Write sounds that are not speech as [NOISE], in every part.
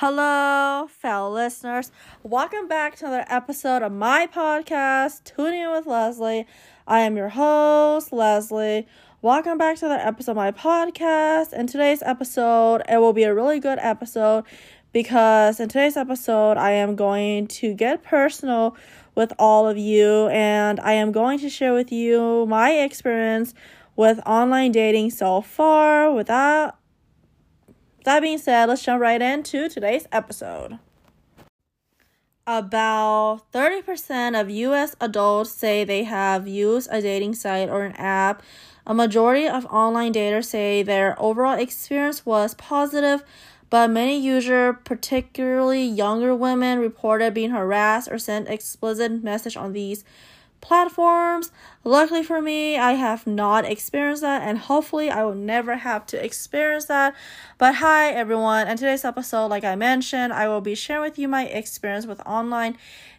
Hello, fellow listeners. Welcome back to another episode of my podcast, Tuning In with Leslie. I am your host, Leslie. Welcome back to another episode of my podcast. In today's episode, it will be a really good episode because in today's episode, I am going to get personal with all of you and I am going to share with you my experience with online dating so far. Without that being said, let's jump right into today's episode. About 30% of US adults say they have used a dating site or an app. A majority of online daters say their overall experience was positive, but many users, particularly younger women, reported being harassed or sent explicit message on these platforms. Luckily for me, I have not experienced that, and hopefully, I will never have to experience that. But hi, everyone. In today's episode, like I mentioned, I will be sharing with you my experience with online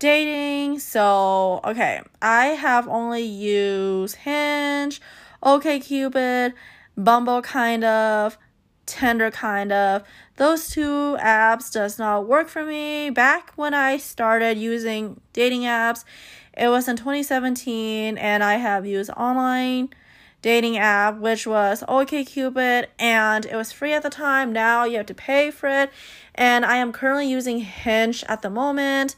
dating. So, okay, I have only used Hinge, OKCupid, Bumble, kind of. Tinder kind of. Those two apps does not work for me. Back when I started using dating apps, it was in 2017, and I have used online dating app, which was OkCupid, and it was free at the time. Now you have to pay for it, and I am currently using Hinge at the moment.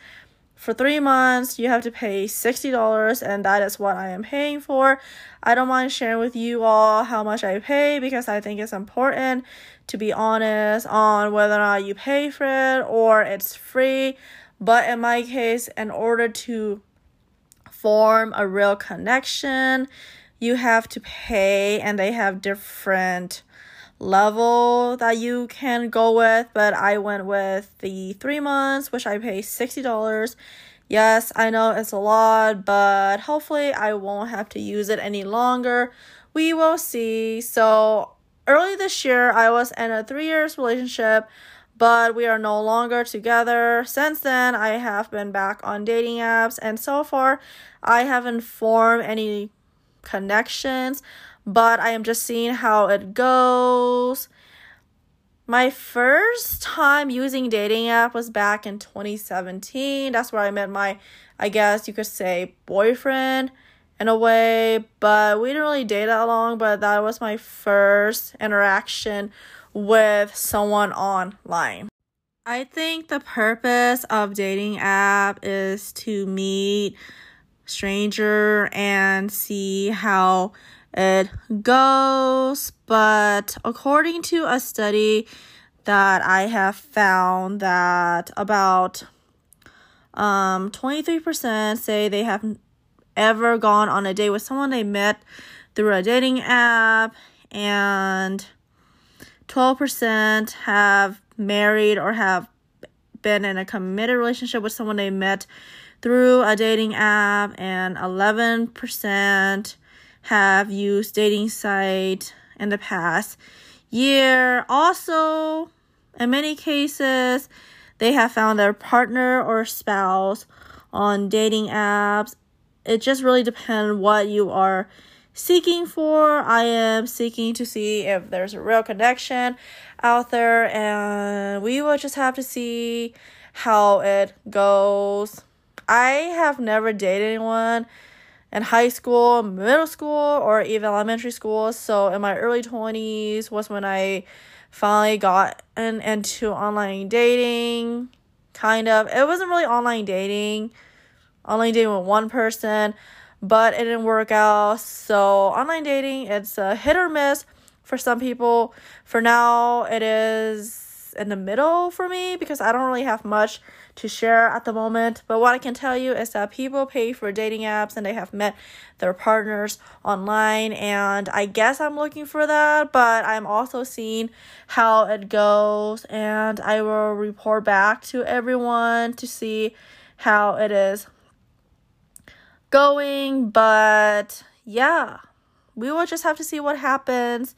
For three months, you have to pay $60, and that is what I am paying for. I don't mind sharing with you all how much I pay because I think it's important to be honest on whether or not you pay for it or it's free. But in my case, in order to form a real connection, you have to pay and they have different level that you can go with, but I went with the 3 months which I pay $60. Yes, I know it's a lot, but hopefully I won't have to use it any longer. We will see. So, early this year I was in a 3 years relationship but we are no longer together. Since then, I have been back on dating apps, and so far, I haven't formed any connections, but I am just seeing how it goes. My first time using dating app was back in 2017. That's where I met my, I guess you could say, boyfriend in a way, but we didn't really date that long, but that was my first interaction with someone online. I think the purpose of dating app is to meet stranger and see how it goes, but according to a study that I have found that about um 23% say they have ever gone on a date with someone they met through a dating app and 12% have married or have been in a committed relationship with someone they met through a dating app and 11% have used dating site in the past year. Also in many cases they have found their partner or spouse on dating apps. It just really depends what you are seeking for. I am seeking to see if there's a real connection out there, and we will just have to see how it goes. I have never dated anyone in high school, middle school, or even elementary school. So in my early 20s was when I finally got in, into online dating. Kind of. It wasn't really online dating, online dating with one person but it didn't work out. So, online dating, it's a hit or miss for some people. For now, it is in the middle for me because I don't really have much to share at the moment. But what I can tell you is that people pay for dating apps and they have met their partners online. And I guess I'm looking for that, but I'm also seeing how it goes. And I will report back to everyone to see how it is going, but yeah, we will just have to see what happens.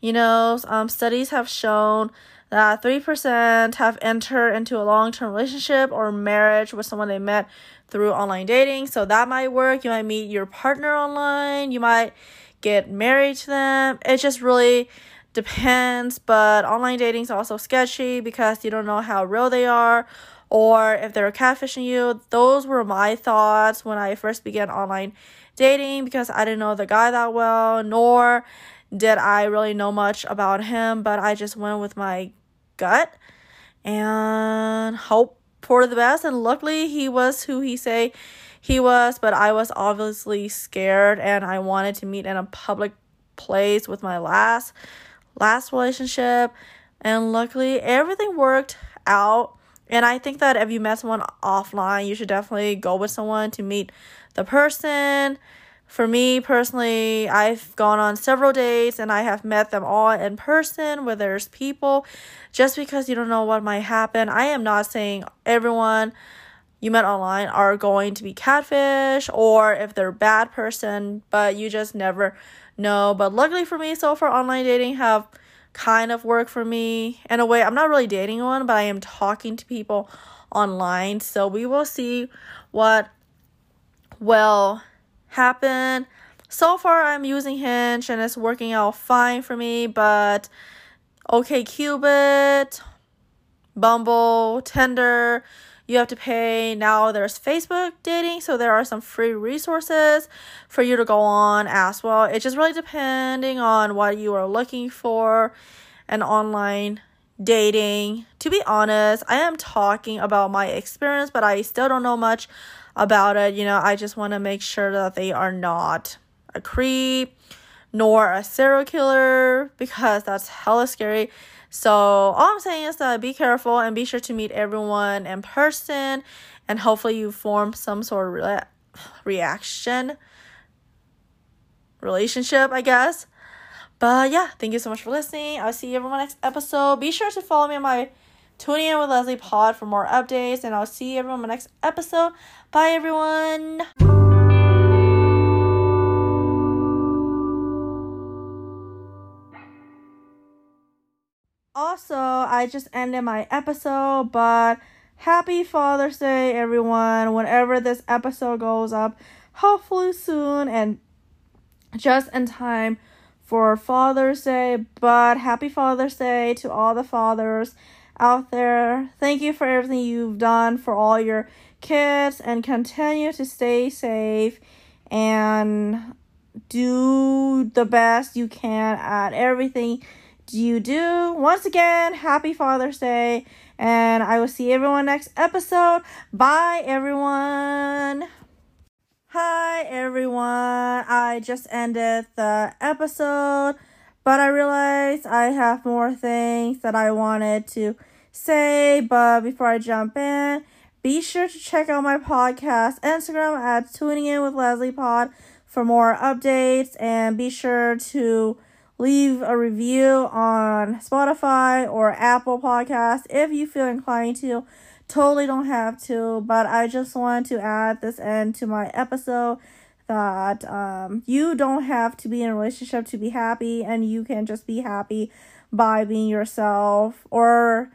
You know, um, studies have shown that 3% have entered into a long term relationship or marriage with someone they met through online dating. So that might work. You might meet your partner online, you might get married to them. It just really depends, but online dating is also sketchy because you don't know how real they are or if they were catfishing you. Those were my thoughts when I first began online dating because I didn't know the guy that well, nor did I really know much about him, but I just went with my gut and hope for the best and luckily he was who he say he was, but I was obviously scared and I wanted to meet in a public place with my last last relationship and luckily everything worked out and I think that if you met someone offline, you should definitely go with someone to meet the person. For me personally, I've gone on several dates and I have met them all in person where there's people. Just because you don't know what might happen, I am not saying everyone you met online are going to be catfish or if they're bad person, but you just never know. But luckily for me, so far online dating have kind of work for me in a way. I'm not really dating one, but I am talking to people online. So we will see what will happen. So far, I'm using Hinge and it's working out fine for me, but OkCupid, Bumble, Tinder, you have to pay. Now there's Facebook dating, so there are some free resources for you to go on as well. It's just really depending on what you are looking for and online dating. To be honest, I am talking about my experience, but I still don't know much about it. You know, I just want to make sure that they are not a creep nor a serial killer because that's hella scary. So, all I'm saying is that be careful and be sure to meet everyone in person and hopefully you form some sort of re- reaction relationship, I guess. But yeah, thank you so much for listening. I'll see you everyone next episode. Be sure to follow me on my Tuning in with Leslie Pod for more updates, and I'll see everyone in my next episode. Bye, everyone. Also, I just ended my episode, but happy Father's Day, everyone. Whenever this episode goes up, hopefully soon and just in time for Father's Day. But happy Father's Day to all the fathers out there. Thank you for everything you've done for all your kids and continue to stay safe and do the best you can at everything you do. Once again, happy Father's Day, and I will see everyone next episode. Bye, everyone. Hi, everyone. I just ended the episode, but I realized I have more things that I wanted to say. But before I jump in, be sure to check out my podcast Instagram at Tuning In with Leslie Pod for more updates, and be sure to leave a review on Spotify or Apple Podcast if you feel inclined to. Totally don't have to, but I just want to add this end to my episode that um, you don't have to be in a relationship to be happy, and you can just be happy by being yourself or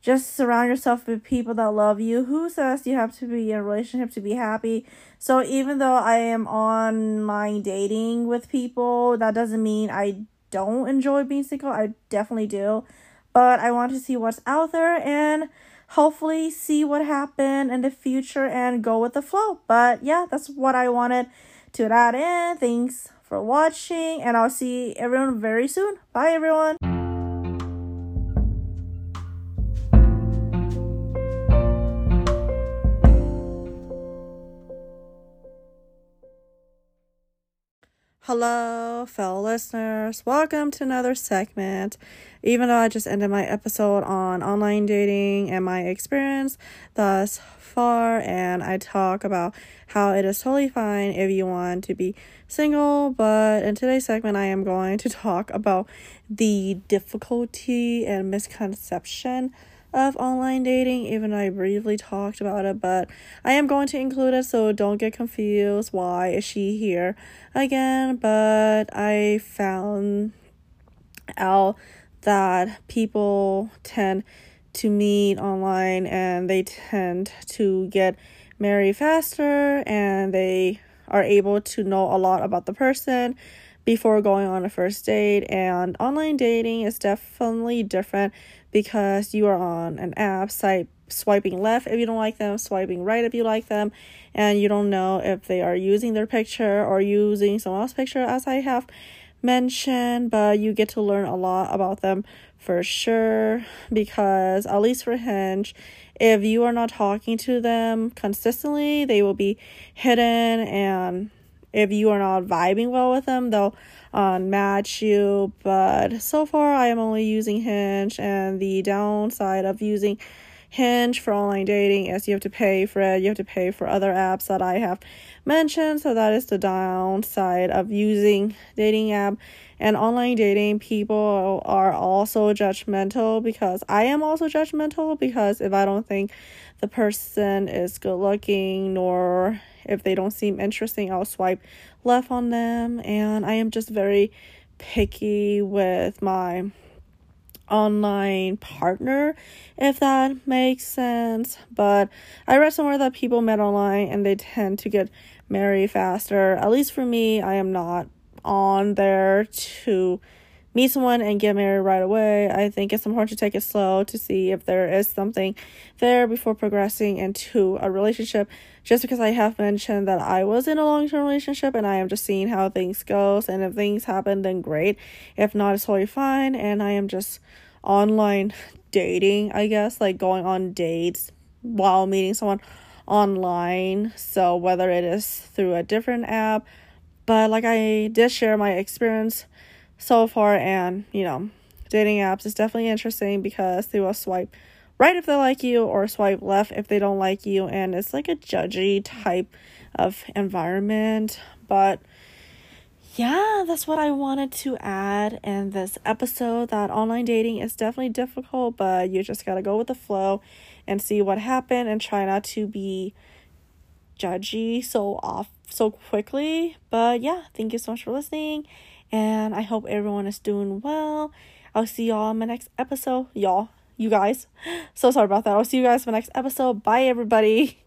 just surround yourself with people that love you. Who says you have to be in a relationship to be happy? So even though I am online dating with people, that doesn't mean I don't enjoy being single. I definitely do. But I want to see what's out there and hopefully see what happened in the future and go with the flow. But yeah, that's what I wanted to add in. Thanks for watching and I'll see everyone very soon. Bye everyone. Hello, fellow listeners. Welcome to another segment. Even though I just ended my episode on online dating and my experience thus far, and I talk about how it is totally fine if you want to be single, but in today's segment, I am going to talk about the difficulty and misconception of online dating, even I briefly talked about it, but I am going to include it, so don't get confused. Why is she here again? But I found out that people tend to meet online and they tend to get married faster and they are able to know a lot about the person before going on a first date. And online dating is definitely different because you are on an app site swiping left if you don't like them, swiping right if you like them, and you don't know if they are using their picture or using someone else's picture, as I have mentioned, but you get to learn a lot about them for sure because, at least for Hinge, if you are not talking to them consistently, they will be hidden, and if you are not vibing well with them, they'll uh, unmatch you. But so far, I am only using Hinge, and the downside of using Hinge for online dating is you have to pay for it. You have to pay for other apps that I have mentioned. So that is the downside of using dating app and online dating. People are also judgmental because I am also judgmental because if I don't think the person is good looking nor if they don't seem interesting, I'll swipe left on them. And I am just very picky with my online partner, if that makes sense. But I read somewhere that people met online and they tend to get married faster. At least for me, I am not on there to meet someone and get married right away. I think it's important to take it slow to see if there is something there before progressing into a relationship. Just because I have mentioned that I was in a long term relationship and I am just seeing how things goes and if things happen then great. If not it's totally fine and I am just online dating, I guess, like going on dates while meeting someone online. So whether it is through a different app, but like I did share my experience so far and, you know, dating apps is definitely interesting because they will swipe right if they like you or swipe left if they don't like you and it's like a judgy type of environment, but yeah, that's what I wanted to add in this episode that online dating is definitely difficult, but you just got to go with the flow and see what happened and try not to be judgy so off so quickly. But yeah, thank you so much for listening and I hope everyone is doing well. I'll see y'all in my next episode. Y'all, you guys. [GASPS] So sorry about that. I'll see you guys in my next episode. Bye everybody. [LAUGHS]